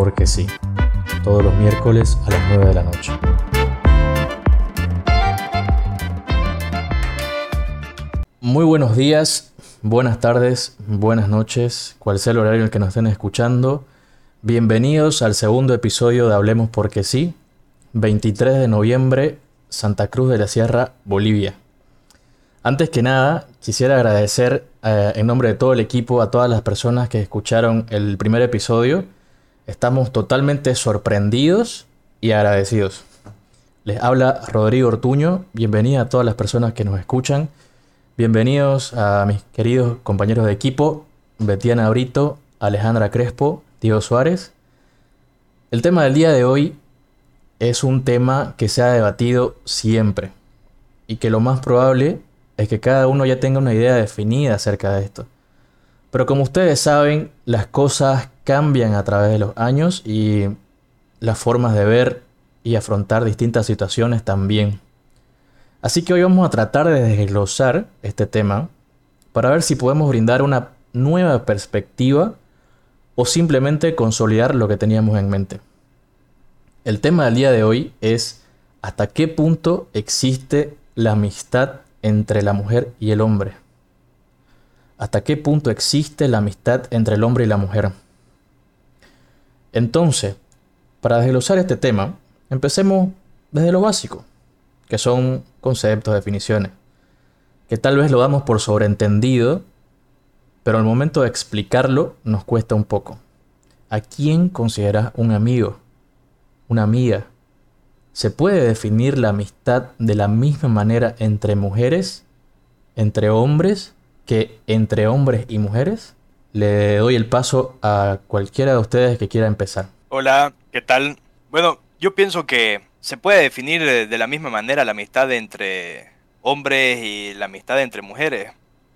porque sí, todos los miércoles a las 9 de la noche. Muy buenos días, buenas tardes, buenas noches, cual sea el horario en el que nos estén escuchando. Bienvenidos al segundo episodio de Hablemos porque sí, 23 de noviembre, Santa Cruz de la Sierra, Bolivia. Antes que nada, quisiera agradecer eh, en nombre de todo el equipo a todas las personas que escucharon el primer episodio. Estamos totalmente sorprendidos y agradecidos. Les habla Rodrigo Ortuño. Bienvenida a todas las personas que nos escuchan. Bienvenidos a mis queridos compañeros de equipo, Betiana Brito, Alejandra Crespo, Diego Suárez. El tema del día de hoy es un tema que se ha debatido siempre y que lo más probable es que cada uno ya tenga una idea definida acerca de esto. Pero como ustedes saben, las cosas cambian a través de los años y las formas de ver y afrontar distintas situaciones también. Así que hoy vamos a tratar de desglosar este tema para ver si podemos brindar una nueva perspectiva o simplemente consolidar lo que teníamos en mente. El tema del día de hoy es hasta qué punto existe la amistad entre la mujer y el hombre? ¿Hasta qué punto existe la amistad entre el hombre y la mujer? Entonces, para desglosar este tema, empecemos desde lo básico, que son conceptos, definiciones, que tal vez lo damos por sobreentendido, pero al momento de explicarlo nos cuesta un poco. ¿A quién consideras un amigo? ¿Una amiga? ¿Se puede definir la amistad de la misma manera entre mujeres, entre hombres, que entre hombres y mujeres? Le doy el paso a cualquiera de ustedes que quiera empezar. Hola, ¿qué tal? Bueno, yo pienso que se puede definir de la misma manera la amistad entre hombres y la amistad entre mujeres.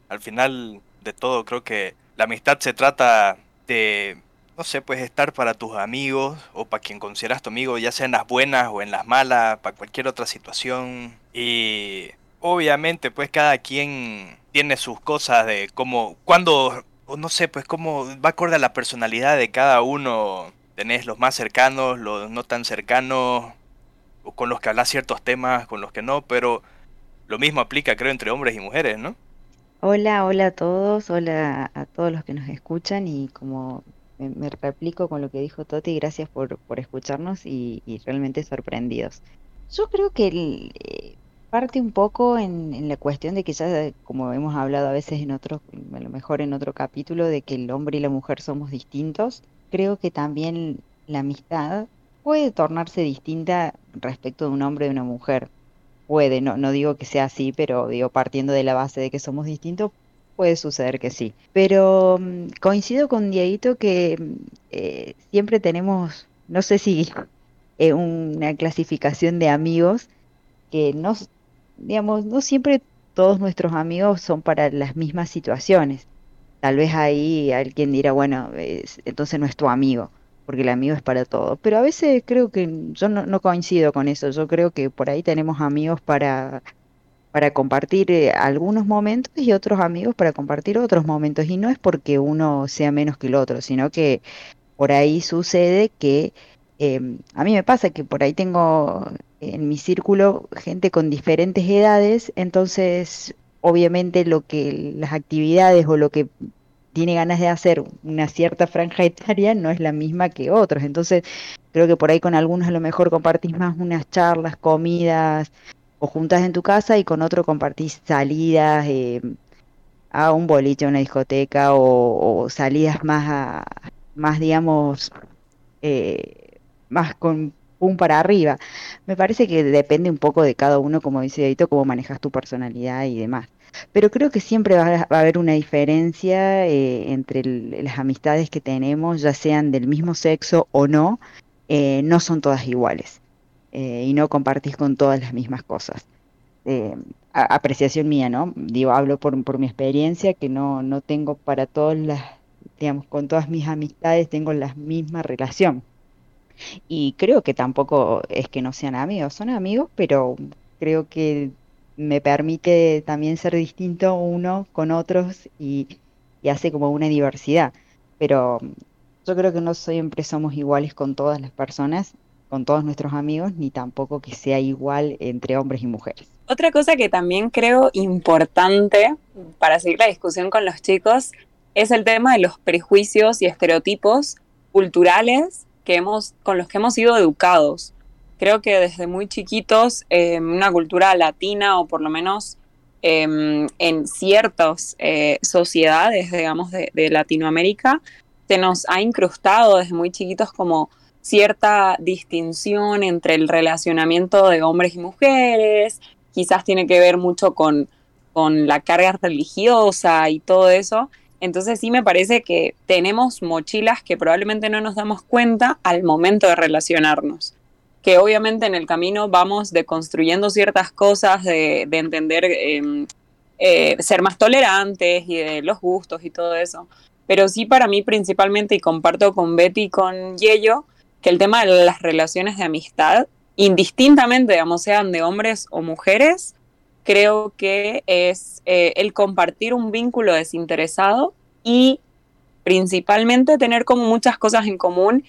Al final de todo, creo que la amistad se trata de no sé, pues estar para tus amigos o para quien consideras tu amigo, ya sea en las buenas o en las malas, para cualquier otra situación. Y obviamente, pues cada quien tiene sus cosas de cómo, cuando, no sé, pues cómo va acorde a la personalidad de cada uno. Tenés los más cercanos, los no tan cercanos, o con los que hablas ciertos temas, con los que no, pero lo mismo aplica, creo, entre hombres y mujeres, ¿no? Hola, hola a todos, hola a todos los que nos escuchan y como me, replico con lo que dijo Toti, gracias por, por escucharnos y, realmente sorprendidos. Yo creo que eh, parte un poco en, la cuestión de que ya, como hemos hablado a veces en otro, a lo mejor en otro capítulo, de que el hombre y la mujer somos distintos, creo que también la amistad puede tornarse distinta respecto de un hombre y una mujer. Puede, no, no digo que sea así, pero digo, partiendo de la base de que somos distintos, Puede suceder que sí. Pero mm, coincido con Dieguito que mm, eh, siempre tenemos, no sé si eh, una clasificación de amigos que no, digamos, no siempre todos nuestros amigos son para las mismas situaciones. Tal vez ahí alguien dirá, bueno, entonces no es tu amigo, porque el amigo es para todo. Pero a veces creo que yo no coincido con eso. Yo creo que por ahí tenemos amigos para para compartir eh, algunos momentos y otros amigos para compartir otros momentos. Y no es porque uno sea menos que el otro, sino que por ahí sucede que em, a mí me pasa que por ahí tengo en mi círculo gente con diferentes edades, entonces obviamente lo que las actividades o lo que tiene ganas de hacer una cierta franja etaria no es la misma que otros. Entonces creo que por ahí con algunos a lo mejor compartís más unas charlas, comidas, o juntas en tu casa y con otro compartís salidas eh, a un boliche, a una discoteca o, salidas más, a, más digamos, eh, más con pum para arriba. Me parece que depende un poco de cada uno, como dice Edito, cómo manejas tu personalidad y demás. Pero creo que siempre va a, haber una diferencia eh, entre las amistades que tenemos, ya sean del mismo sexo o no, no son todas iguales. Eh, y no compartís con todas las mismas cosas. Eh, apreciación mía, ¿no? Digo, hablo por, por mi experiencia, que no, no tengo para todas las, digamos, con todas mis amistades tengo la misma relación. Y creo que tampoco es que no sean amigos, son amigos, pero creo que me permite también ser distinto uno con otros y, hace como una diversidad. Pero Yo creo que no siempre somos iguales con todas las personas, con todos nuestros amigos, ni tampoco que sea igual entre hombres y mujeres. Otra cosa que también creo importante para seguir la discusión con los chicos es el tema de los prejuicios y estereotipos culturales que hemos, con los que hemos sido educados. Creo que desde muy chiquitos, em, una cultura latina o por lo menos em, en ciertas eh, sociedades, digamos, de, de Latinoamérica, se nos ha incrustado desde muy chiquitos como cierta distinción entre el relacionamiento de hombres y mujeres, quizás tiene que ver mucho con, con la carga religiosa y todo eso. Entonces sí me parece que tenemos mochilas que probablemente no nos damos cuenta al momento de relacionarnos. Que obviamente en el camino vamos deconstruyendo ciertas cosas, de, entender, em, eh, ser más tolerantes y de los gustos y todo eso. Pero sí para mí principalmente, y comparto con Betty y con Yello, que el tema de las relaciones de amistad, indistintamente, digamos, sean de hombres o mujeres, creo que es eh, el compartir un vínculo desinteresado y principalmente tener como muchas cosas en común,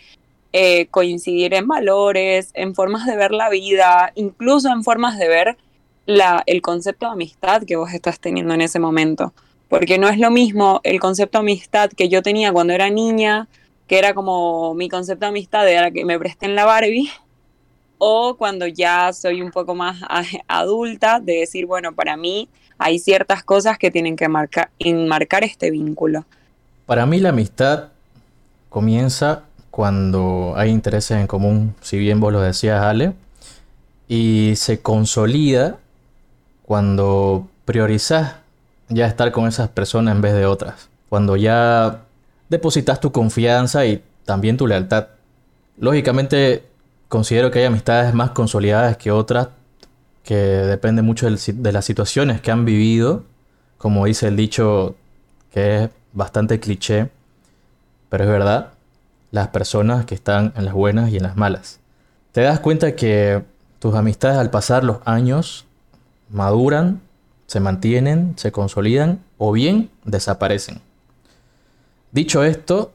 eh, coincidir en valores, en formas de ver la vida, incluso en formas de ver la, el concepto de amistad que vos estás teniendo en ese momento. Porque no es lo mismo el concepto de amistad que yo tenía cuando era niña, que era como mi concepto de amistad era que me presten la Barbie, o cuando ya soy un poco más adulta, de decir, bueno, para mí hay ciertas cosas que tienen que marcar, enmarcar este vínculo. Para mí la amistad comienza cuando hay intereses en común, si bien vos lo decías, Ale, y se consolida cuando priorizas ya estar con esas personas en vez de otras, cuando ya depositas tu confianza y también tu lealtad. Lógicamente, considero que hay amistades más consolidadas que otras que depende mucho de las situaciones que han vivido, como dice el dicho que es bastante cliché, pero es verdad, las personas que están en las buenas y en las malas. Te das cuenta que tus amistades al pasar los años maduran, se mantienen, se consolidan o bien desaparecen. Dicho esto,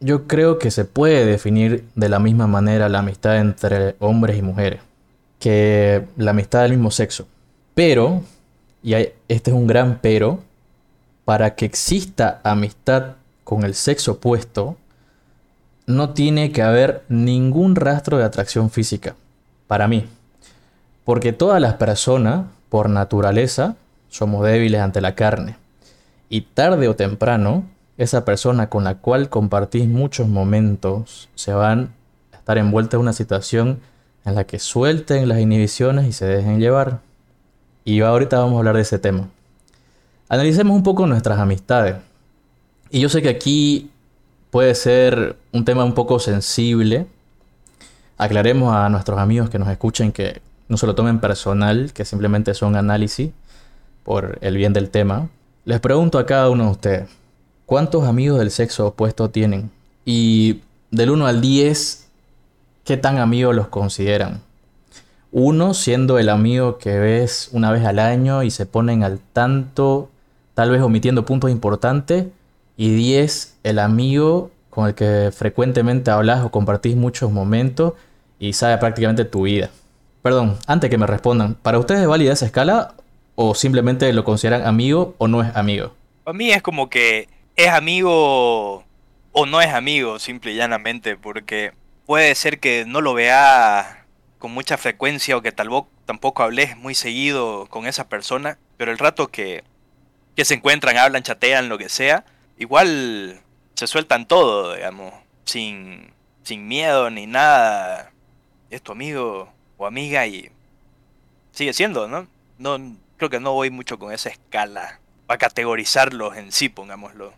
yo creo que se puede definir de la misma manera la amistad entre hombres y mujeres que la amistad del mismo sexo. Pero, y este es un gran pero, para que exista amistad con el sexo opuesto, no tiene que haber ningún rastro de atracción física, para mí. Porque todas las personas, por naturaleza, somos débiles ante la carne. Y tarde o temprano, esa persona con la cual compartís muchos momentos se van a estar envuelta en una situación en la que suelten las inhibiciones y se dejen llevar. Y ahorita vamos a hablar de ese tema. Analicemos un poco nuestras amistades. Y yo sé que aquí puede ser un tema un poco sensible. Aclaremos a nuestros amigos que nos escuchen que no se lo tomen personal, que simplemente son análisis por el bien del tema. Les pregunto a cada uno de ustedes, ¿Cuántos amigos del sexo opuesto tienen? Y del 1 al 10, ¿qué tan amigos los consideran? Uno siendo el amigo que ves una vez al año y se ponen al tanto, tal vez omitiendo puntos importantes. Y 10, el amigo con el que frecuentemente hablas o compartís muchos momentos y sabe prácticamente tu vida. Perdón, antes que me respondan, ¿para ustedes es válida esa escala o simplemente lo consideran amigo o no es amigo? Para mí es como que es amigo o no es amigo, simple y llanamente, porque puede ser que no lo vea con mucha frecuencia o que tal vez tampoco hables muy seguido con esa persona, pero el rato que, que se encuentran, hablan, chatean, lo que sea, igual se sueltan todo, digamos, sin, sin miedo ni nada. Es tu amigo o amiga y sigue siendo, ¿no? No creo que no voy mucho con esa escala para categorizarlos en sí, pongámoslo.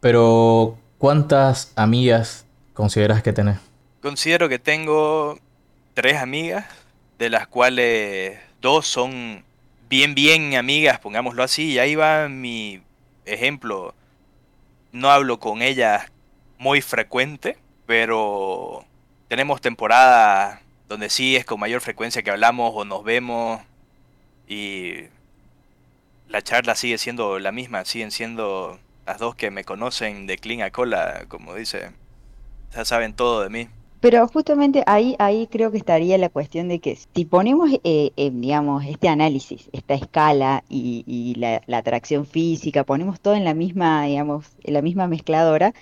Pero, ¿cuántas amigas consideras que tenés? Considero que tengo tres amigas, de las cuales dos son bien, bien amigas, pongámoslo así, y ahí va mi ejemplo. No hablo con ellas muy frecuente, pero tenemos temporadas donde sí es con mayor frecuencia que hablamos o nos vemos y la charla sigue siendo la misma, siguen siendo las dos que me conocen de clean a cola, como dice. ya saben todo de mí. Pero justamente ahí, ahí creo que estaría la cuestión de que si ponemos, eh, eh, digamos, este análisis, esta escala y, y la, la, atracción física, ponemos todo en la misma, digamos, en la misma mezcladora,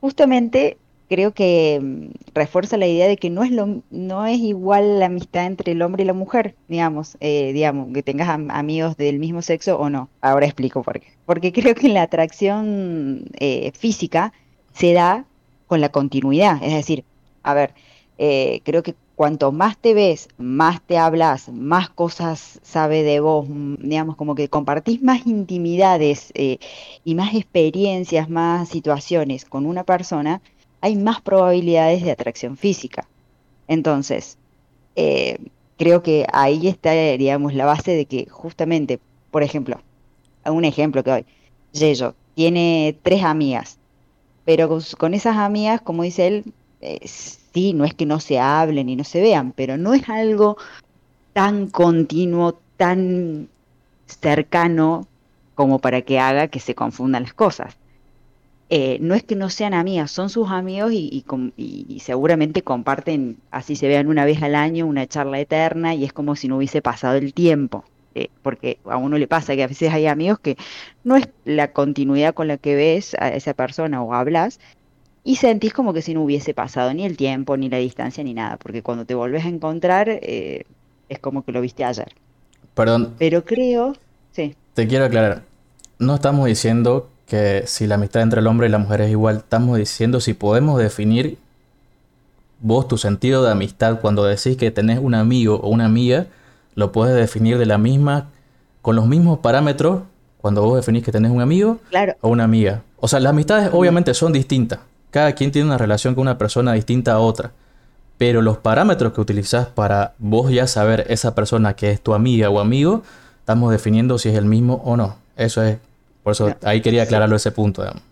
justamente creo que mm, refuerza la idea de que no es lo, no es igual la amistad entre el hombre y la mujer, digamos, eh, digamos, que tengas am amigos del mismo sexo o no. Ahora explico por qué. Porque creo que la atracción eh, física se da con la continuidad, es decir, a ver, eh, creo que cuanto más te ves, más te hablas, más cosas sabe de vos, mm, digamos, como que compartís más intimidades eh, y más experiencias, más situaciones con una persona, hay más probabilidades de atracción física. Entonces, eh, creo que ahí está, digamos, la base de que justamente, por ejemplo, un ejemplo que hoy, Yello tiene tres amigas, pero con, con esas amigas, como dice él, eh, sí, no es que no se hablen y no se vean, pero no es algo tan continuo, tan cercano como para que haga que se confundan las cosas. Eh, no es que no sean amigas, son sus amigos y, y, y, seguramente comparten, así se vean una vez al año, una charla eterna y es como si no hubiese pasado el tiempo. Eh, porque a uno le pasa que a veces hay amigos que no es la continuidad con la que ves a esa persona o hablas, y sentís como que si no hubiese pasado ni el tiempo, ni la distancia, ni nada, porque cuando te volvés a encontrar eh, es como que lo viste ayer. Perdón. Pero creo, sí. Te quiero aclarar, no estamos diciendo que si la amistad entre el hombre y la mujer es igual, estamos diciendo si podemos definir vos tu sentido de amistad cuando decís que tenés un amigo o una amiga, lo puedes definir de la misma, con los mismos parámetros cuando vos definís que tenés un amigo claro. o una amiga. O sea, las amistades obviamente son distintas. Cada quien tiene una relación con una persona distinta a otra. Pero los parámetros que utilizás para vos ya saber esa persona que es tu amiga o amigo, estamos definiendo si es el mismo o no. Eso es, por eso claro. ahí quería aclararlo ese punto. Digamos.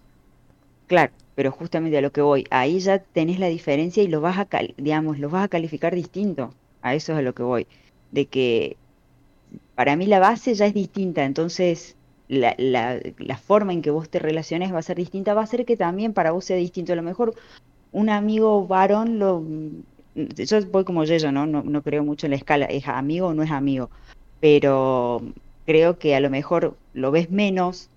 Claro, pero justamente a lo que voy, ahí ya tenés la diferencia y lo vas a, digamos, lo vas a calificar distinto. A eso es a lo que voy. De que para mí la base ya es distinta, entonces la, la, la, forma en que vos te relaciones va a ser distinta, va a ser que también para vos sea distinto. A lo mejor un amigo varón lo... Yo voy como yo, ¿no? ¿no? No creo mucho en la escala, es amigo o no es amigo, pero creo que a lo mejor lo ves menos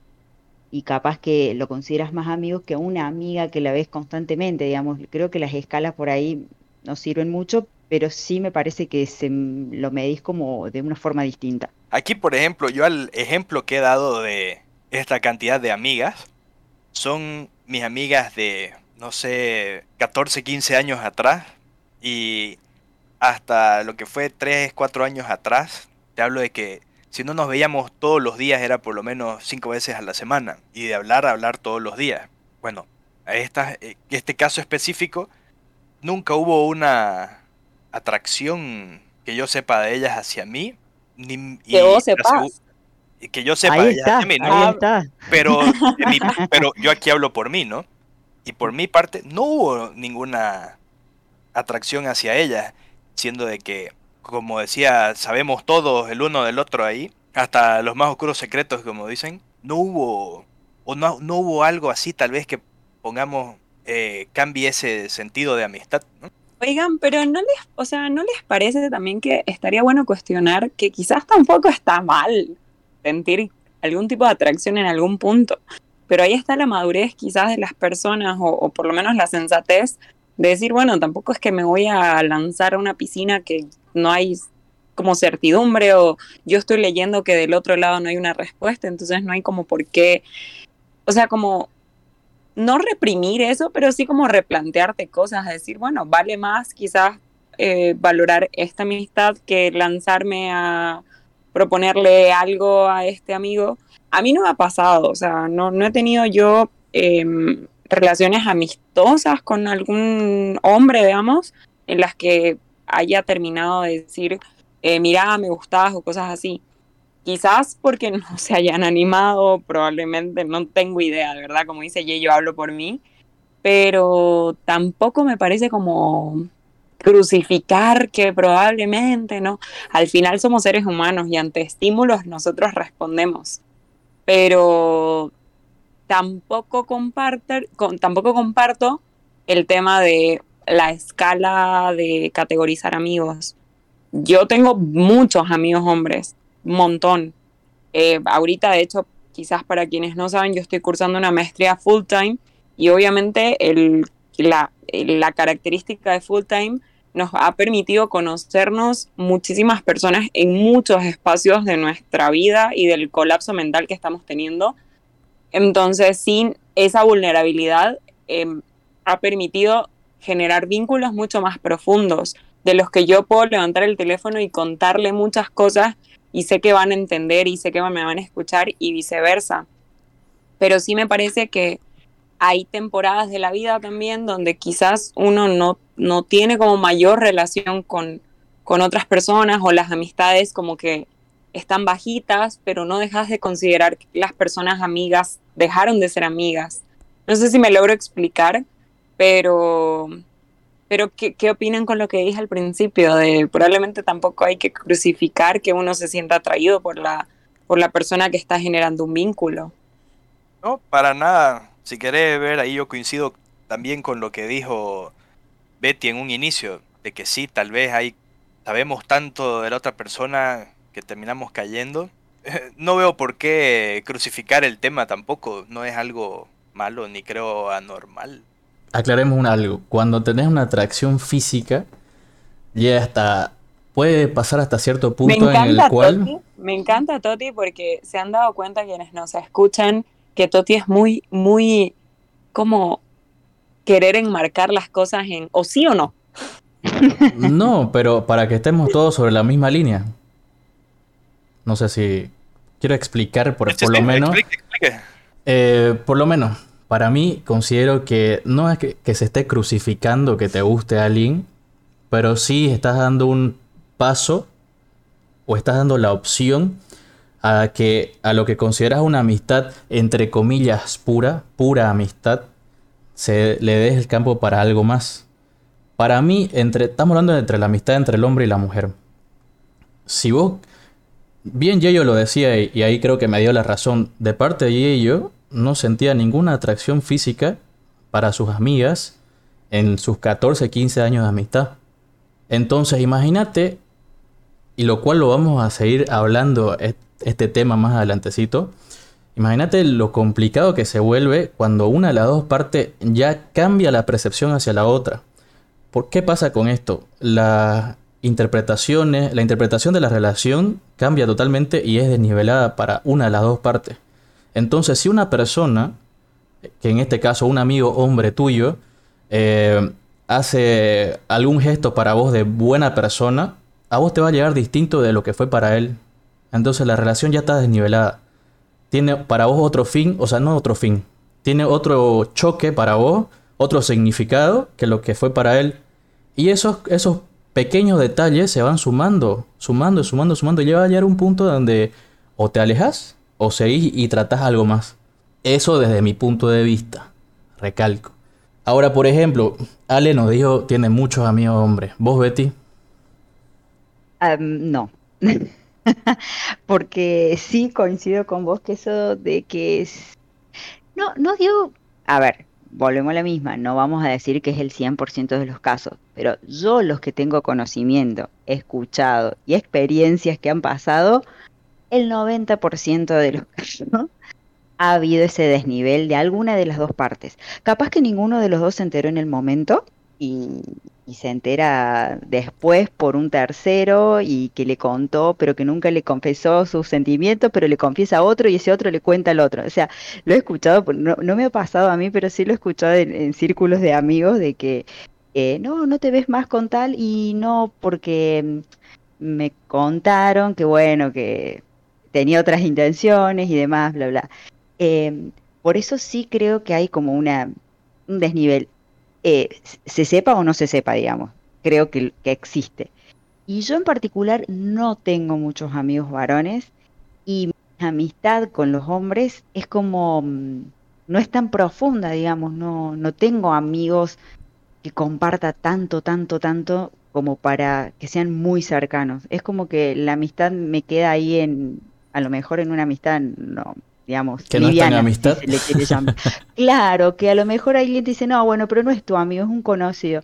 y capaz que lo consideras más amigo que una amiga que la ves constantemente, digamos. Creo que las escalas por ahí no sirven mucho, pero sí me parece que se lo medís como de una forma distinta. Aquí, por ejemplo, yo al ejemplo que he dado de esta cantidad de amigas, son mis amigas de, no sé, 14, 15 años atrás y hasta lo que fue 3, 4 años atrás, te hablo de que si no nos veíamos todos los días era por lo menos 5 veces a la semana y de hablar a hablar todos los días. Bueno, a esta, este caso específico, nunca hubo una atracción que yo sepa de ellas hacia mí, ni, que vos sepas. Que yo sepa ahí está, de mí, ¿no? Ahí está. Pero, mi, pero yo aquí hablo por mí, ¿no? Y por mi parte, no hubo ninguna atracción hacia ella, siendo de que, como decía, sabemos todos el uno del otro ahí, hasta los más oscuros secretos, como dicen, no hubo, o no, no hubo algo así, tal vez que pongamos, eh, cambie ese sentido de amistad. Oigan, pero no les, o sea, ¿no les parece también que estaría bueno cuestionar que quizás tampoco está mal sentir algún tipo de atracción en algún punto? Pero ahí está la madurez quizás de las personas o, o por lo menos la sensatez de decir, bueno, tampoco es que me voy a lanzar a una piscina que no hay como certidumbre o yo estoy leyendo que del otro lado no hay una respuesta, entonces no hay como por qué, o sea, como no reprimir eso, pero sí como replantearte cosas, decir, bueno, vale más quizás eh, valorar esta amistad que lanzarme a proponerle algo a este amigo. A mí no me ha pasado, o sea, no, no he tenido yo eh, relaciones amistosas con algún hombre, digamos, en las que haya terminado de decir, eh, mira, me gustas o cosas así. Quizás porque no se hayan animado, probablemente no tengo idea, de verdad, como dice Ye, yo hablo por mí, pero tampoco me parece como crucificar que probablemente no. Al final somos seres humanos y ante estímulos nosotros respondemos, pero tampoco comparto, con, tampoco comparto el tema de la escala de categorizar amigos. Yo tengo muchos amigos hombres, un montón. Eh, ahorita, de hecho, quizás para quienes no saben, yo estoy cursando una maestría full time y obviamente la, la característica de full time nos ha permitido conocernos muchísimas personas en muchos espacios de nuestra vida y del colapso mental que estamos teniendo. Entonces, sin esa vulnerabilidad, em, ha permitido generar vínculos mucho más profundos, de los que yo puedo levantar el teléfono y contarle muchas cosas y sé que van a entender y sé que me van a escuchar y viceversa. Pero sí me parece que hay temporadas de la vida también donde quizás uno no, no tiene como mayor relación con, con otras personas o las amistades como que están bajitas, pero no dejas de considerar que las personas amigas dejaron de ser amigas. No sé si me logro explicar, pero, pero ¿qué, ¿qué, opinan con lo que dije al principio? De probablemente tampoco hay que crucificar que uno se sienta atraído por la, por la persona que está generando un vínculo. No, para nada. Si querés ver, ahí yo coincido también con lo que dijo Betty en un inicio, de que sí, tal vez hay, sabemos tanto de la otra persona que terminamos cayendo. No veo por qué crucificar el tema tampoco, no es algo malo ni creo anormal aclaremos un algo. Cuando tenés una atracción física, llega hasta. puede pasar hasta cierto punto en el cual. me encanta Toti porque se han dado cuenta quienes nos escuchan que Toti es muy, muy como querer enmarcar las cosas en o sí o no. No, pero para que estemos todos sobre la misma línea. No sé si quiero explicar por, por lo menos. Eh, por lo menos, para mí considero que no es que, se esté crucificando que te guste a alguien, pero sí estás dando un paso o estás dando la opción a que a lo que consideras una amistad entre comillas pura, pura amistad, se le des el campo para algo más. Para mí, entre, estamos hablando entre la amistad entre el hombre y la mujer. Si vos, bien Yeyo lo decía y, ahí creo que me dio la razón, de parte de Yeyo, no sentía ninguna atracción física para sus amigas en sus 14, 15 años de amistad. Entonces imagínate, y lo cual lo vamos a seguir hablando este tema más adelantecito, imagínate lo complicado que se vuelve cuando una de las dos partes ya cambia la percepción hacia la otra. ¿Por qué pasa con esto? Las interpretaciones, la interpretación de la relación cambia totalmente y es desnivelada para una de las dos partes. Entonces, si una persona, que en este caso un amigo hombre tuyo, eh, hace algún gesto para vos de buena persona, a vos te va a llegar distinto de lo que fue para él. Entonces la relación ya está desnivelada. Tiene para vos otro fin, o sea, no otro fin. Tiene otro choque para vos, otro significado que lo que fue para él. Y esos, esos pequeños detalles se van sumando, sumando, sumando, sumando. Y va a llegar un punto donde o te alejas o seguís y tratás algo más. Eso desde mi punto de vista, recalco. Ahora, por ejemplo, Ale nos dijo, tiene muchos amigos hombres. ¿Vos, Betty? no. Porque sí coincido con vos que eso de que es... No, no digo... A ver, volvemos a la misma, no vamos a decir que es el 100% de los casos, pero yo los que tengo conocimiento, escuchado y experiencias que han pasado, el 90% de los casos ha habido ese desnivel de alguna de las dos partes. Capaz que ninguno de los dos se enteró en el momento y, se entera después por un tercero y que le contó, pero que nunca le confesó sus sentimientos, pero le confiesa a otro y ese otro le cuenta al otro. O sea, lo he escuchado, no, me ha pasado a mí, pero sí lo he escuchado en, círculos de amigos de que eh, no, no te ves más con tal y no porque me contaron que bueno, que tenía otras intenciones y demás, bla, bla. Em, por eso sí creo que hay como una, un desnivel. Eh, se sepa o no se sepa, digamos. Creo que, que existe. Y yo en particular no tengo muchos amigos varones y mi amistad con los hombres es como, mm, no es tan profunda, digamos, no, no tengo amigos que comparta tanto, tanto, tanto como para que sean muy cercanos. Es como que la amistad me queda ahí en, a lo mejor en una amistad no, digamos, Que no es liviana, amistad. si se le quiere llamar. Claro, que a lo mejor alguien te dice, no, bueno, pero no es tu amigo, es un conocido.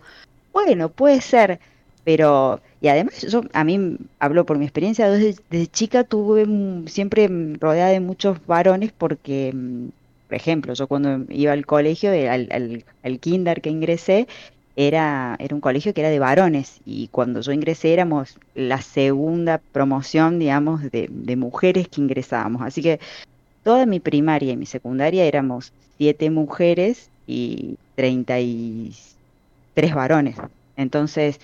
Bueno, puede ser, pero, y además yo, a mí hablo por mi experiencia, desde, desde chica tuve siempre rodeada de muchos varones porque, por ejemplo, yo cuando iba al colegio, eh, al, al, al kinder que ingresé, era, era un colegio que era de varones y cuando yo ingresé éramos la segunda promoción, digamos, de, de mujeres que ingresábamos. Así que toda mi primaria y mi secundaria éramos siete mujeres y 33 varones. Entonces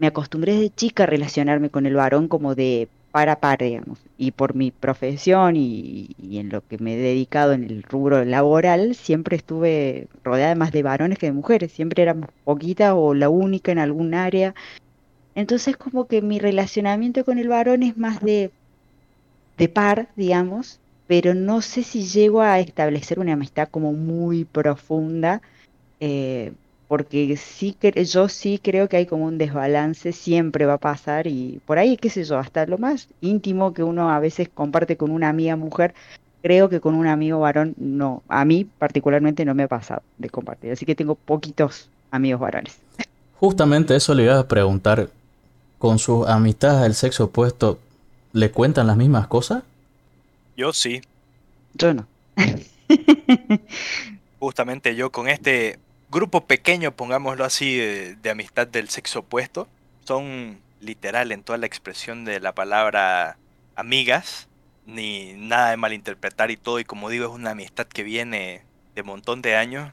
me acostumbré de chica a relacionarme con el varón como de par a par, digamos. Y por mi profesión y, en lo que me he dedicado en el rubro laboral, siempre estuve rodeada más de varones que de mujeres. Siempre éramos poquitas o la única en algún área. Entonces como que mi relacionamiento con el varón es más de, de par, digamos, pero no sé si llego a establecer una amistad como muy profunda, eh, porque sí yo sí creo que hay como un desbalance, siempre va a pasar y por ahí, qué sé yo, hasta lo más íntimo que uno a veces comparte con una amiga mujer, creo que con un amigo varón no, a mí particularmente no me ha pasado de compartir, así que tengo poquitos amigos varones. Justamente eso le iba a preguntar. ¿Con sus amistades del sexo opuesto le cuentan las mismas cosas? Yo sí. Yo no. Justamente yo con este grupo pequeño, pongámoslo así, de, de amistad del sexo opuesto, son literal en toda la expresión de la palabra amigas, ni nada de malinterpretar y todo, y como digo, es una amistad que viene de montón de años,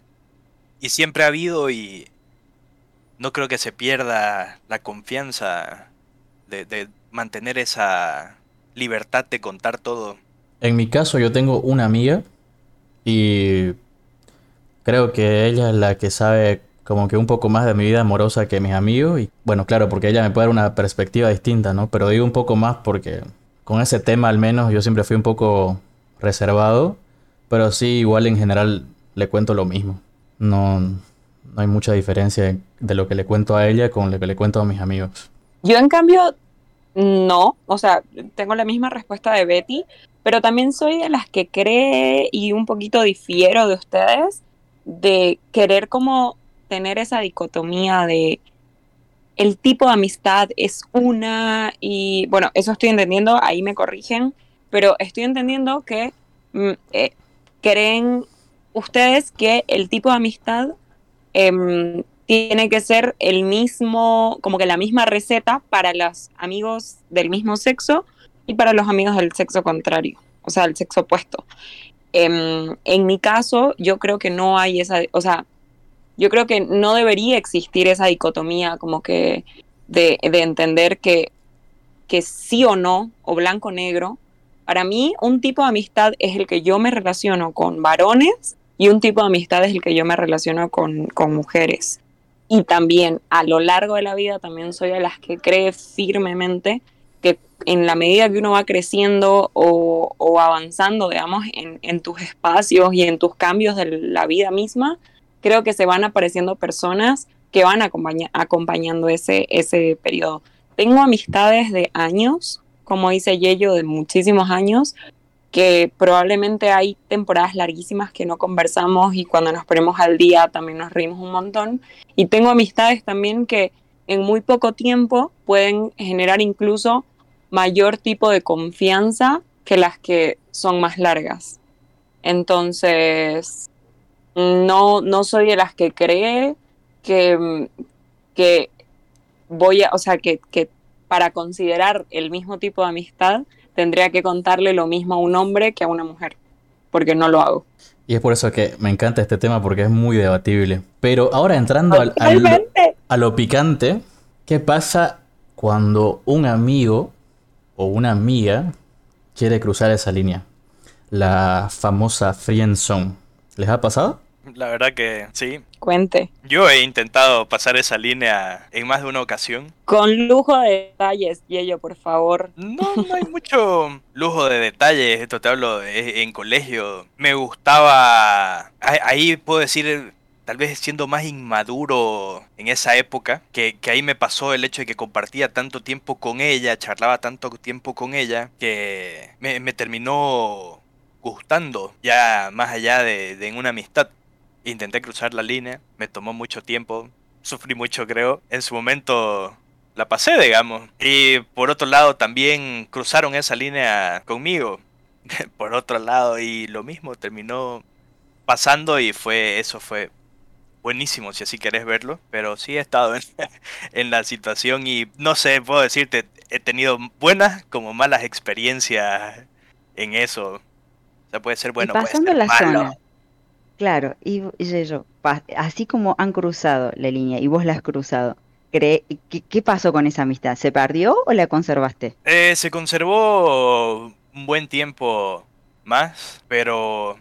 y siempre ha habido y no creo que se pierda la confianza de, de mantener esa libertad de contar todo. En mi caso yo tengo una amiga y creo que ella es la que sabe como que un poco más de mi vida amorosa que mis amigos y bueno, claro, porque ella me puede dar una perspectiva distinta, ¿no? Pero digo un poco más porque con ese tema al menos yo siempre fui un poco reservado, pero sí igual en general le cuento lo mismo. No, no hay mucha diferencia de lo que le cuento a ella con lo que le cuento a mis amigos. Yo, en cambio, no. O sea, tengo la misma respuesta de Betty, pero también soy de las que cree y un poquito difiero de ustedes de querer como tener esa dicotomía de el tipo de amistad es una y bueno, eso estoy entendiendo, ahí me corrigen, pero estoy entendiendo que mm, eh, creen ustedes que el tipo de amistad em, tiene que ser el mismo, como que la misma receta para los amigos del mismo sexo y para los amigos del sexo contrario, o sea, del sexo opuesto. Em, en mi caso, yo creo que no hay esa, o sea, yo creo que no debería existir esa dicotomía como que de, de entender que, que sí o no, o blanco o negro. Para mí, un tipo de amistad es el que yo me relaciono con varones y un tipo de amistad es el que yo me relaciono con, con mujeres. Y también a lo largo de la vida también soy de las que cree firmemente que en la medida que uno va creciendo o, o avanzando, digamos, en, en, tus espacios y en tus cambios de la vida misma, creo que se van apareciendo personas que van acompaña acompañando ese, ese periodo. Tengo amistades de años, como dice Yello, de muchísimos años, que probablemente hay temporadas larguísimas que no conversamos y cuando nos ponemos al día también nos reímos un montón. Y tengo amistades también que en muy poco tiempo pueden generar incluso mayor tipo de confianza que las que son más largas. Entonces, no, no soy de las que cree que, que voy a, o sea, que, que para considerar el mismo tipo de amistad tendría que contarle lo mismo a un hombre que a una mujer, porque no lo hago. Y es por eso que me encanta este tema porque es muy debatible. Pero ahora entrando al, al, a lo picante, ¿qué pasa cuando un amigo o una amiga quiere cruzar esa línea? La famosa friend zone. ¿Les ha pasado? La verdad que sí. Cuente. Yo he intentado pasar esa línea en más de una ocasión. Con lujo de detalles, Yello, por favor. No, no hay mucho lujo de detalles. Esto te hablo de, en colegio. Me gustaba. Ahí puedo decir. Tal vez siendo más inmaduro en esa época, que, que ahí me pasó el hecho de que compartía tanto tiempo con ella, charlaba tanto tiempo con ella, que me, me terminó gustando, ya más allá de, de una amistad. Intenté cruzar la línea, me tomó mucho tiempo, sufrí mucho creo. En su momento la pasé, digamos. Y por otro lado también cruzaron esa línea conmigo. por otro lado y lo mismo terminó pasando y fue eso fue buenísimo si así querés verlo, pero sí he estado en, en, la situación y no sé, puedo decirte, he tenido buenas como malas experiencias en eso. O sea, puede ser bueno, y pasando puede ser la malo. zona. Claro, y, y yo, así como han cruzado la línea y vos la has cruzado, cree, ¿qué, qué pasó con esa amistad? ¿Se perdió o la conservaste? Eh, se conservó un buen tiempo más, pero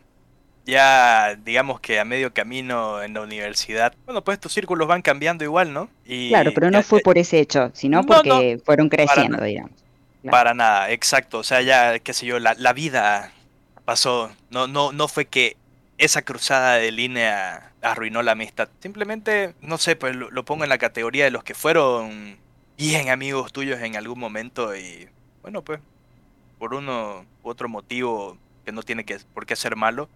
ya digamos que a medio camino en la universidad, bueno, pues tus círculos van cambiando igual, ¿no? Y Claro, pero no fue por ese hecho, sino No, porque fueron creciendo, nada. digamos. Claro. Para nada, exacto. O sea, ya, qué sé yo, la, la vida pasó. No, no, no fue que esa cruzada de línea arruinó la amistad. Simplemente, no sé, pues lo, lo pongo en la categoría de los que fueron bien amigos tuyos en algún momento y, bueno, pues, por uno u otro motivo que no tiene que, por qué ser malo,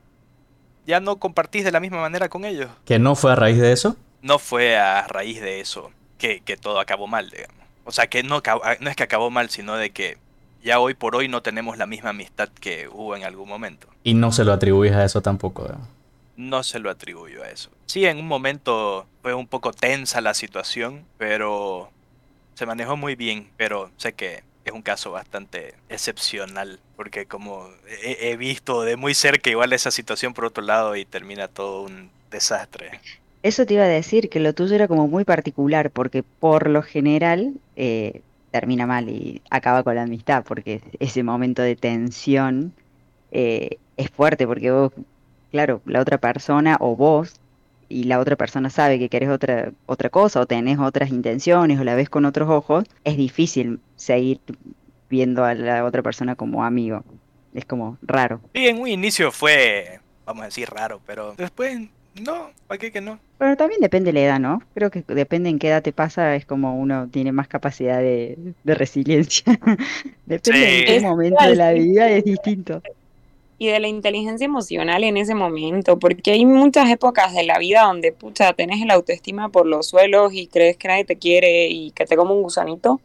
ya no compartís de la misma manera con ellos. Que no fue a raíz de eso. No fue a raíz de eso que, que todo acabó mal, digamos. O sea, que no, no es que acabó mal, sino de que ya hoy por hoy no tenemos la misma amistad que hubo en algún momento. Y no se lo atribuyes a eso tampoco. ¿eh? No se lo atribuyo a eso. Sí, en un momento fue un poco tensa la situación, pero se manejó muy bien, pero sé que es un caso bastante excepcional, porque como he, he visto de muy cerca igual esa situación por otro lado y termina todo un desastre. Eso te iba a decir, que lo tuyo era como muy particular, porque por lo general eh, termina mal y acaba con la amistad, porque ese momento de tensión eh, es fuerte, porque vos, claro, la otra persona o vos y la otra persona sabe que querés otra, otra cosa o tenés otras intenciones o la ves con otros ojos, es difícil seguir viendo a la otra persona como amigo. Es como raro. Sí, en un inicio fue, vamos a decir, raro, pero después, no, ¿para qué que no? Pero también depende de la edad, ¿no? Creo que depende en qué edad te pasa, es como uno tiene más capacidad de, de resiliencia. Depende Sí. en qué Es momento de la vida es distinto. y de la inteligencia emocional en ese momento, porque hay muchas épocas de la vida donde, pucha, tenés el autoestima por los suelos y crees que nadie te quiere y que te come un gusanito.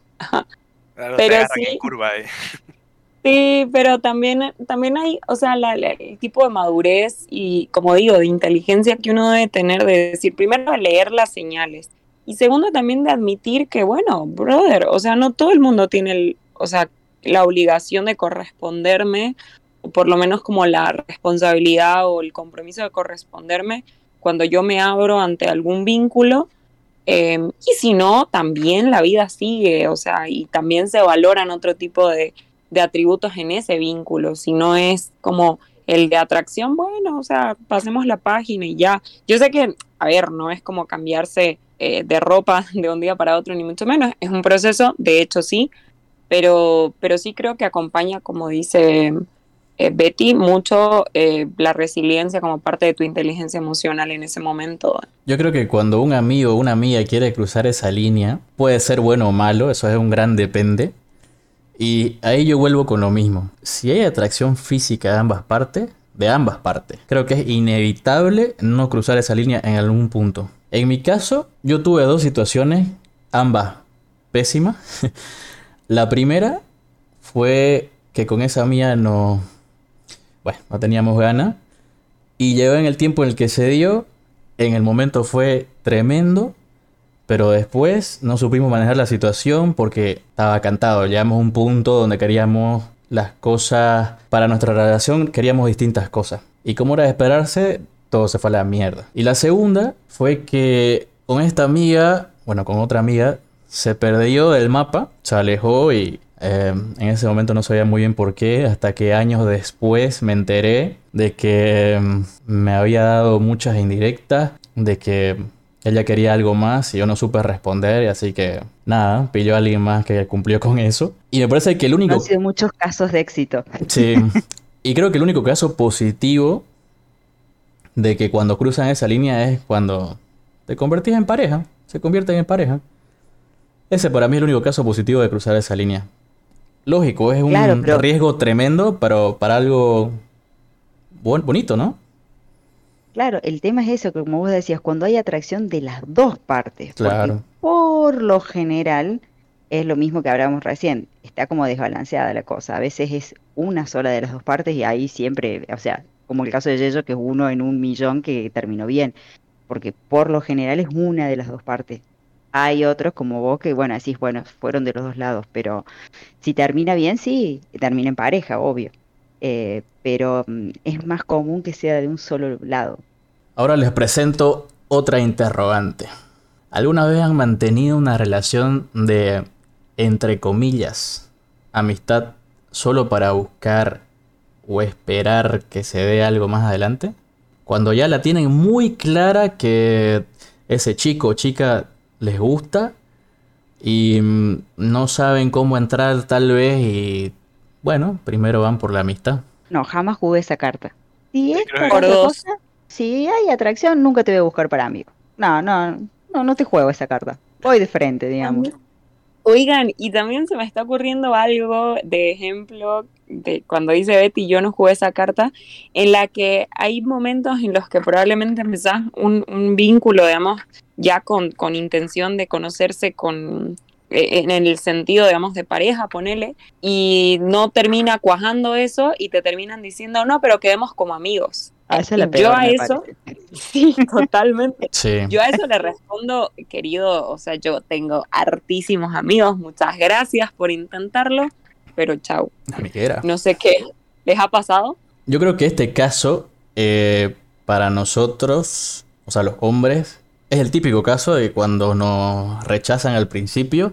Claro, Pero sí. curva. eh. Sí, pero también, también hay, o sea, la- el tipo de madurez y, como digo, de inteligencia que uno debe tener de decir, primero, de leer las señales y segundo, también de admitir que, bueno, brother, o sea, no todo el mundo tiene, el, o sea, la obligación de corresponderme, o por lo menos como la responsabilidad o el compromiso de corresponderme cuando yo me abro ante algún vínculo. Eh, y si no, también la vida sigue, o sea, y también se valoran otro tipo de, de atributos en ese vínculo. Si no es como el de atracción, bueno, o sea, pasemos la página y ya. Yo sé que, a ver, no es como cambiarse eh, de ropa de un día para otro, ni mucho menos. Es un proceso, de hecho sí, pero, pero sí creo que acompaña, como dice eh, Betty, mucho eh, la resiliencia como parte de tu inteligencia emocional en ese momento. Yo creo que cuando un amigo o una amiga quiere cruzar esa línea, puede ser bueno o malo, eso es un gran depende. Y ahí yo vuelvo con lo mismo. Si hay atracción física de ambas partes, de ambas partes, creo que es inevitable no cruzar esa línea en algún punto. En mi caso, yo tuve dos situaciones, ambas pésimas. La primera fue que con esa mía no, bueno, no teníamos ganas. Y llegó en el tiempo en el que se dio, en el momento fue tremendo, pero después no supimos manejar la situación porque estaba cantado. Llegamos a un punto donde queríamos las cosas, para nuestra relación queríamos distintas cosas. Y como era de esperarse, todo se fue a la mierda. Y la segunda fue que con esta amiga, bueno, con otra amiga, se perdió del mapa, se alejó y eh, en ese momento no sabía muy bien por qué, hasta que años después me enteré de que mm, me había dado muchas indirectas, de que ella quería algo más y yo no supe responder, y así que nada, pilló a alguien más que cumplió con eso. Y me parece que el único... Han sido muchos casos de éxito. Sí, y creo que el único caso positivo de que cuando cruzan esa línea es cuando te convertís en pareja, se convierten en pareja. Ese para mí es el único caso positivo de cruzar esa línea. Lógico, es un Claro, pero- riesgo tremendo, pero para algo bonito, ¿no? Claro, el tema es eso, que como vos decías, cuando hay atracción de las dos partes. porque Claro. por lo general es lo mismo que hablábamos recién, está como desbalanceada la cosa. A veces es una sola de las dos partes y ahí siempre, o sea, como el caso de Yello, que es uno en un millón que terminó bien, porque por lo general es una de las dos partes. Hay otros como vos que, bueno, decís, bueno, fueron de los dos lados, pero si termina bien, sí, termina en pareja, obvio. Eh, pero mm, es más común que sea de un solo lado. Ahora les presento otra interrogante. ¿Alguna vez han mantenido una relación de, entre comillas, amistad solo para buscar o esperar que se dé algo más adelante? Cuando ya la tienen muy clara que ese chico o chica les gusta y mm, no saben cómo entrar tal vez y bueno, primero van por la amistad. No, jamás jugué esa carta. Si es por dos. cosa, si hay atracción, nunca te voy a buscar para amigo. No, no, no, no te juego esa carta. Voy de frente, digamos. Oigan, y también se me está ocurriendo algo de ejemplo de cuando dice Betty, yo no jugué esa carta, en la que hay momentos en los que probablemente empezás un, un vínculo, digamos, ya con, con intención de conocerse con eh, en el sentido, digamos, de pareja, ponele, y no termina cuajando eso y te terminan diciendo, no, pero quedemos como amigos. Esa es la Y peor, yo a eso, parece. sí, totalmente. Sí. Yo a eso le respondo, querido, o sea, yo tengo hartísimos amigos, muchas gracias por intentarlo, pero chau. Amiguera. No sé qué les ha pasado. Yo creo que este caso, eh, para nosotros, o sea, los hombres, es el típico caso de cuando nos rechazan al principio,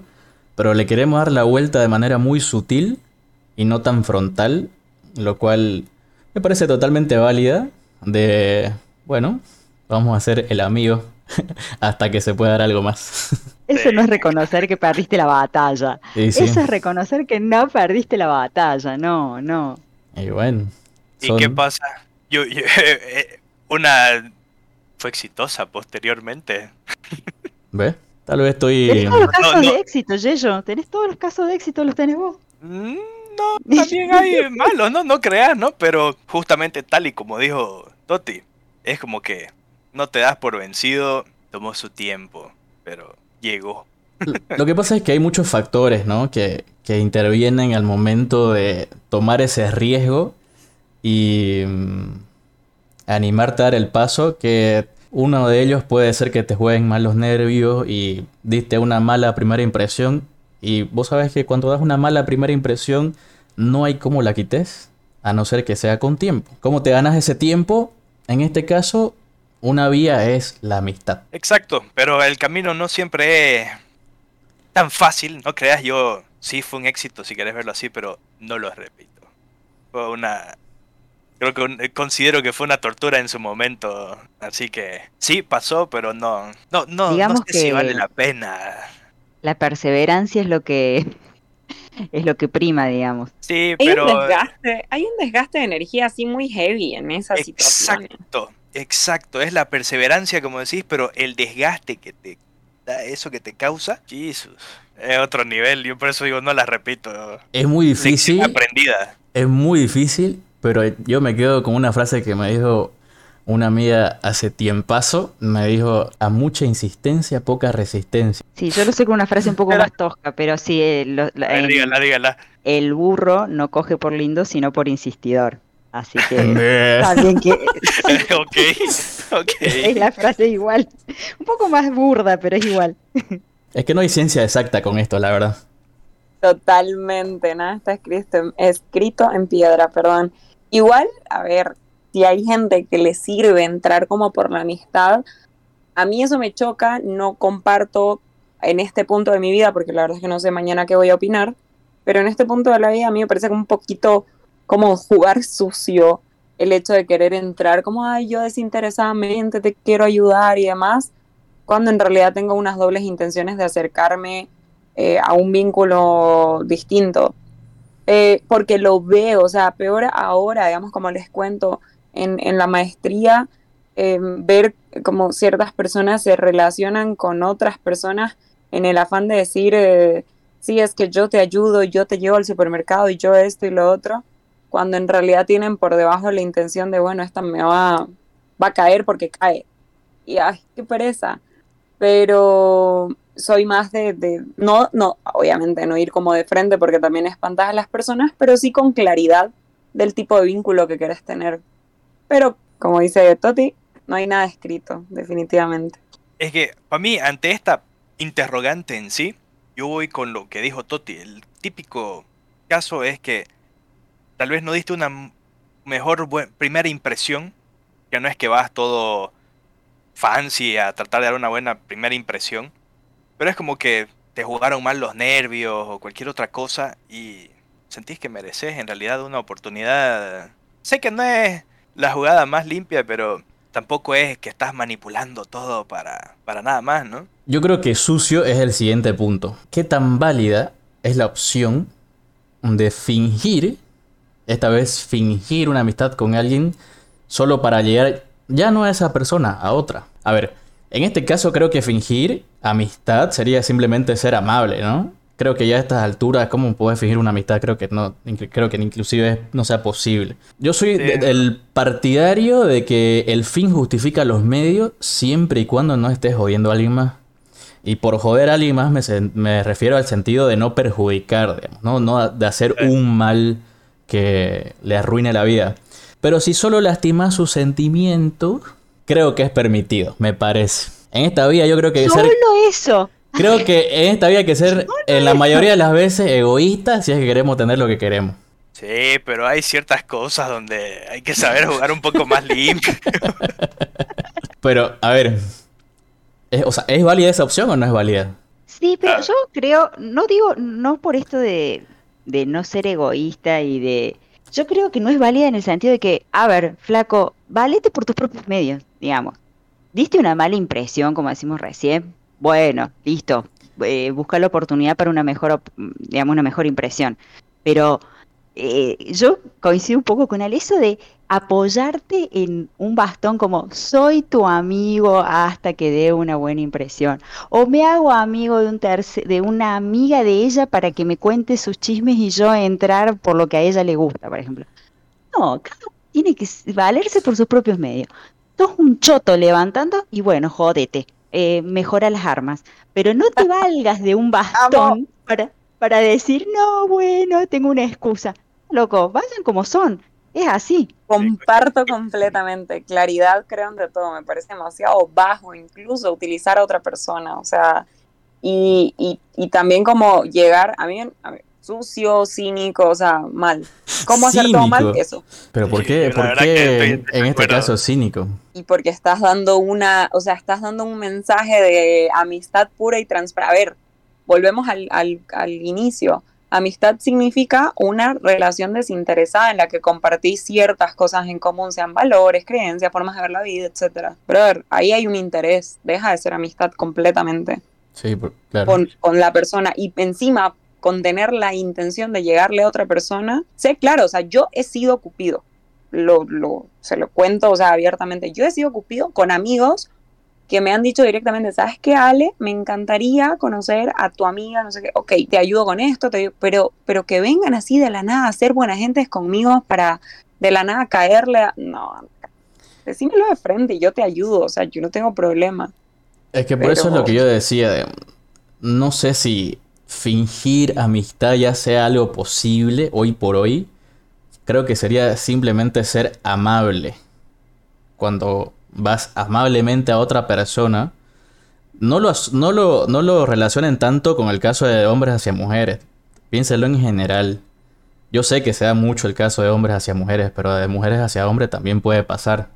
pero le queremos dar la vuelta de manera muy sutil y no tan frontal, lo cual me parece totalmente válida de, bueno, vamos a ser el amigo hasta que se pueda dar algo más. Eso no es reconocer que perdiste la batalla. Sí, Eso es reconocer que no perdiste la batalla. No, no. y bueno. ¿Y qué pasa? Yo, yo- eh, una fue exitosa posteriormente. ¿Ves? Tal vez estoy... Tenés todos los casos no. de éxito, Yello. Tenés todos los casos de éxito, los tenés vos. Mm, No, también hay malos, no, no creas, ¿no? Pero justamente tal y como dijo Toti, es como que no te das por vencido, tomó su tiempo, pero llegó. Lo que pasa es que hay muchos factores, ¿no? Que, que intervienen al momento de tomar ese riesgo y mm, animarte a dar el paso, que uno de ellos puede ser que te jueguen mal los nervios y diste una mala primera impresión. Y vos sabes que cuando das una mala primera impresión, no hay cómo la quites, a no ser que sea con tiempo. ¿Cómo te ganas ese tiempo? En este caso, una vía es la amistad. Exacto, pero el camino no siempre es tan fácil, no creas, yo sí fue un éxito si querés verlo así, pero no lo repito. Fue una... Creo que considero que fue una tortura en su momento, así que sí pasó, pero no, no, no, Digamos no sé si que- vale la pena. La perseverancia es lo que es lo que prima, digamos. Sí, Hay un pero desgaste, hay un desgaste de energía así muy heavy en esa situación. exacto, exacto, es la perseverancia como decís, pero el desgaste que te da eso que te causa, Jesus, es otro nivel, yo por eso digo no la repito. Es muy Lección difícil. aprendida. Es muy difícil, pero yo me quedo con una frase que me dijo una amiga hace tiempazo. Me dijo, a mucha insistencia, poca resistencia. Sí, yo lo sé con una frase un poco más tosca, pero sí, eh, lo- la- dígala, dígala. el burro no coge por lindo, sino por insistidor. Así que bien que ok, es ok. la frase igual. Un poco más burda, pero es igual. es que no hay ciencia exacta con esto, la verdad. Totalmente, nada está escrito, escrito en piedra, perdón. Igual, a ver, si hay gente que le sirve entrar como por la amistad, a mí eso me choca, no comparto en este punto de mi vida, porque la verdad es que no sé mañana qué voy a opinar, pero en este punto de la vida a mí me parece como un poquito como jugar sucio el hecho de querer entrar como, ay, yo desinteresadamente te quiero ayudar y demás, cuando en realidad tengo unas dobles intenciones de acercarme eh, a un vínculo distinto. Eh, porque lo veo, o sea, peor ahora, digamos, como les cuento, en, en la maestría, eh, ver como ciertas personas se relacionan con otras personas en el afán de decir, eh, sí, es que yo te ayudo, yo te llevo al supermercado y yo esto y lo otro, cuando en realidad tienen por debajo la intención de, bueno, esta me va, va a caer porque cae. Y ay, qué pereza. Pero soy más de, de, no, no, obviamente no ir como de frente porque también espantas a las personas, pero sí con claridad del tipo de vínculo que querés tener. Pero, como dice Toti, no hay nada escrito, definitivamente. Es que, para mí, ante esta interrogante en sí, yo voy con lo que dijo Toti. El típico caso es que tal vez no diste una mejor primera impresión, que no es que vas todo fancy a tratar de dar una buena primera impresión, pero es como que te jugaron mal los nervios o cualquier otra cosa y sentís que mereces en realidad una oportunidad. Sé que no es la jugada más limpia, pero tampoco es que estás manipulando todo para, para nada más, ¿no? Yo creo que sucio es el siguiente punto. ¿Qué tan válida es la opción de fingir, esta vez fingir una amistad con alguien solo para llegar ya no a esa persona, a otra? A ver, en este caso creo que fingir amistad sería simplemente ser amable, ¿no? Creo que ya a estas alturas, ¿cómo puedes fingir una amistad? Creo que no, creo que inclusive no sea posible. Yo soy el partidario de que el fin justifica los medios siempre y cuando no estés jodiendo a alguien más. Y por joder a alguien más me, me refiero al sentido de no perjudicar, digamos, ¿no? no de hacer un mal que le arruine la vida. Pero si solo lastima sus sentimientos, creo que es permitido, me parece. En esta vida yo creo que... Solo eso. Creo que en esta vida hay que ser, en la mayoría de las veces, egoístas si es que queremos tener lo que queremos. Sí, pero hay ciertas cosas donde hay que saber jugar un poco más limpio. pero, a ver, ¿es, o sea, ¿es válida esa opción o no es válida? Sí, pero yo creo, no digo, no por esto de, de no ser egoísta y de... Yo creo que no es válida en el sentido de que, a ver, flaco, valete por tus propios medios, digamos. Diste una mala impresión, como decimos recién, bueno, listo, eh, busca la oportunidad para una mejor, digamos, una mejor impresión. Pero eh, yo coincido un poco con él, eso de apoyarte en un bastón como soy tu amigo hasta que dé una buena impresión. O me hago amigo de, un de una amiga de ella para que me cuente sus chismes y yo entrar por lo que a ella le gusta, por ejemplo. No, cada uno tiene que valerse por sus propios medios. Sos un choto levantando y bueno, jodete eh, mejora las armas. Pero no te valgas de un bastón para, para decir, no, bueno, tengo una excusa. Loco, vayan como son. Es así. Comparto completamente. Claridad creo de todo. Me parece demasiado bajo incluso utilizar a otra persona. O sea, y, y, y también como llegar, a mí, a mí, sucio, cínico, o sea, mal. ¿Cómo hacer todo mal? Eso. Pero ¿por qué, ¿por qué en este caso cínico? Y porque estás dando una, o sea, estás dando un mensaje de amistad pura y transparente. A ver, volvemos al, al, al inicio. Amistad significa una relación desinteresada en la que compartís ciertas cosas en común, sean valores, creencias, formas de ver la vida, etc. Pero ahí hay un interés, deja de ser amistad completamente. Sí, claro. Con, con la persona. Y encima con tener la intención de llegarle a otra persona, sé, claro, o sea, yo he sido cupido, lo, lo, se lo cuento, o sea, abiertamente, yo he sido cupido con amigos que me han dicho directamente, ¿sabes qué, Ale? Me encantaría conocer a tu amiga, no sé qué, ok, te ayudo con esto, te pero, pero que vengan así de la nada a ser buena gente conmigo para de la nada caerle a... No, decímelo de frente y yo te ayudo, o sea, yo no tengo problema. Es que por eso es lo que yo decía, de, no sé si fingir amistad ya sea algo posible hoy por hoy, creo que sería simplemente ser amable. Cuando vas amablemente a otra persona, no lo, no lo, no lo relacionen tanto con el caso de hombres hacia mujeres. Piénselo en general. Yo sé que se da mucho el caso de hombres hacia mujeres, pero de mujeres hacia hombres también puede pasar.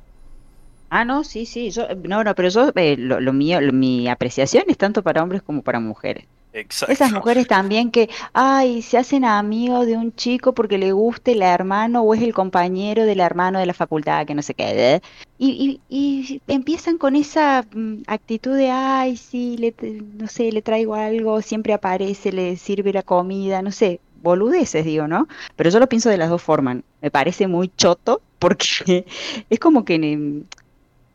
Ah, no, sí, sí. Yo, no, no, pero yo, eh, lo, mío, mi apreciación es tanto para hombres como para mujeres. Esas mujeres también que, ay, se hacen amigos de un chico porque le guste el hermano o es el compañero del hermano de la facultad, que no sé qué. ¿eh? Y, y, empiezan con esa mm, actitud de, ay, sí, no sé, le traigo algo, siempre aparece, le sirve la comida, no sé, boludeces, digo, ¿no? Pero yo lo pienso de las dos formas. Me parece muy choto porque es como que mm,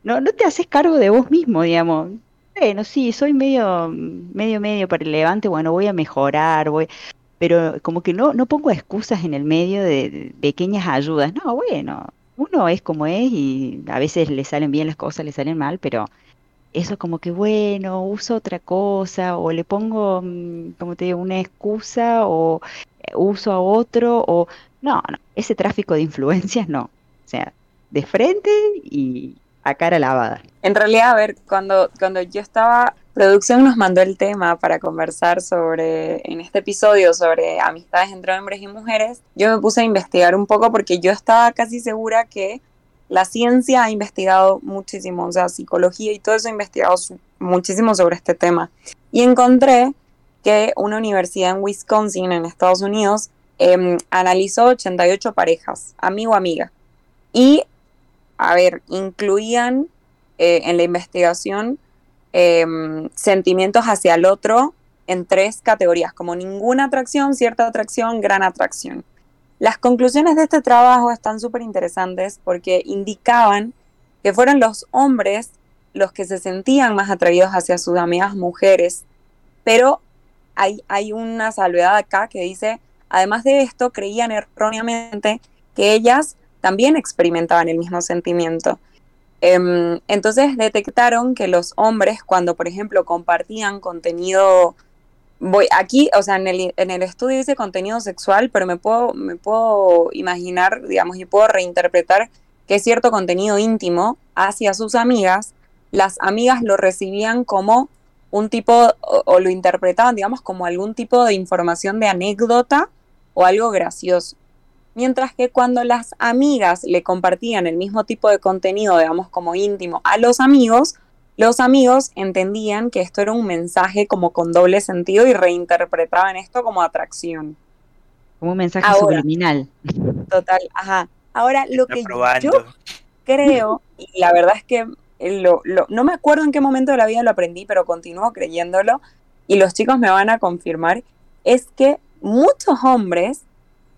no, no te haces cargo de vos mismo, digamos bueno, sí, soy medio, medio, medio para el levante, bueno, voy a mejorar, voy. pero como que no, no pongo excusas en el medio de, pequeñas ayudas. No, bueno, uno es como es y a veces le salen bien las cosas, le salen mal, pero eso como que bueno, uso otra cosa o le pongo, mm, como te digo, una excusa o eh, uso a otro o no, no, ese tráfico de influencias no. O sea, de frente y a cara lavada. En realidad, a ver, cuando, cuando yo estaba, producción nos mandó el tema para conversar sobre, en este episodio, sobre amistades entre hombres y mujeres, yo me puse a investigar un poco porque yo estaba casi segura que la ciencia ha investigado muchísimo, o sea, psicología y todo eso ha investigado su- muchísimo sobre este tema. Y encontré que una universidad en Wisconsin, en Estados Unidos, em, analizó 88 parejas, amigo-amiga. Y, a ver, incluían eh, en la investigación em, sentimientos hacia el otro en tres categorías, como ninguna atracción, cierta atracción, gran atracción. Las conclusiones de este trabajo están súper interesantes porque indicaban que fueron los hombres los que se sentían más atraídos hacia sus amigas mujeres, pero hay, hay una salvedad acá que dice, además de esto, creían erróneamente que ellas también experimentaban el mismo sentimiento. Em, entonces detectaron que los hombres, cuando por ejemplo compartían contenido voy aquí, o sea, en el, en el estudio dice contenido sexual, pero me puedo, me puedo imaginar, digamos, y puedo reinterpretar que cierto contenido íntimo hacia sus amigas, las amigas lo recibían como un tipo, o, o lo interpretaban, digamos, como algún tipo de información de anécdota o algo gracioso. Mientras que cuando las amigas le compartían el mismo tipo de contenido, digamos, como íntimo a los amigos, los amigos entendían que esto era un mensaje como con doble sentido y reinterpretaban esto como atracción. Como un mensaje Ahora. subliminal. Total, ajá. Ahora, lo Está que probando. yo creo, y la verdad es que lo, lo- no me acuerdo en qué momento de la vida lo aprendí, pero continúo creyéndolo, y los chicos me van a confirmar, es que muchos hombres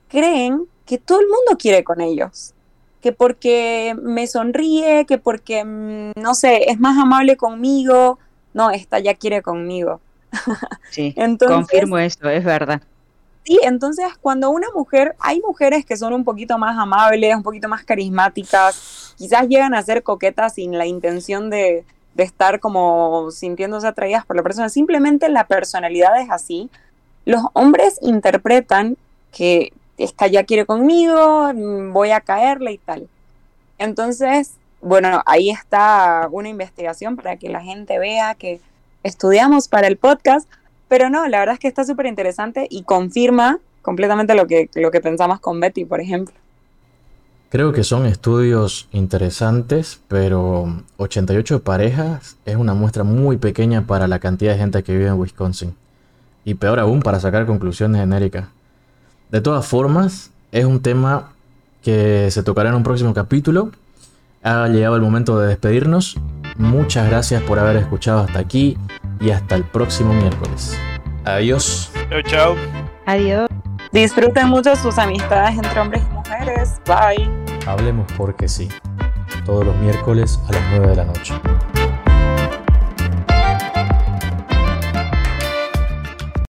creen que todo el mundo quiere con ellos. Que porque me sonríe, que porque, mm, no sé, es más amable conmigo, no, esta ya quiere conmigo. Sí, Entonces, confirmo eso, es verdad. Sí, entonces cuando una mujer, hay mujeres que son un poquito más amables, un poquito más carismáticas, quizás llegan a ser coquetas sin la intención de, de estar como sintiéndose atraídas por la persona, simplemente la personalidad es así. Los hombres interpretan que esta ya quiere conmigo, voy a caerle y tal. Entonces, bueno, ahí está una investigación para que la gente vea que estudiamos para el podcast, pero no, la verdad es que está súper interesante y confirma completamente lo que, lo que pensamos con Betty, por ejemplo. Creo que son estudios interesantes, pero 88 parejas es una muestra muy pequeña para la cantidad de gente que vive en Wisconsin. Y peor aún para sacar conclusiones genéricas. De todas formas, es un tema que se tocará en un próximo capítulo. Ha llegado el momento de despedirnos. Muchas gracias por haber escuchado hasta aquí y hasta el próximo miércoles. Adiós. Chao, chao. Adiós. Disfruten mucho sus amistades entre hombres y mujeres. Bye. Hablemos porque sí. Todos los miércoles a las 9 de la noche.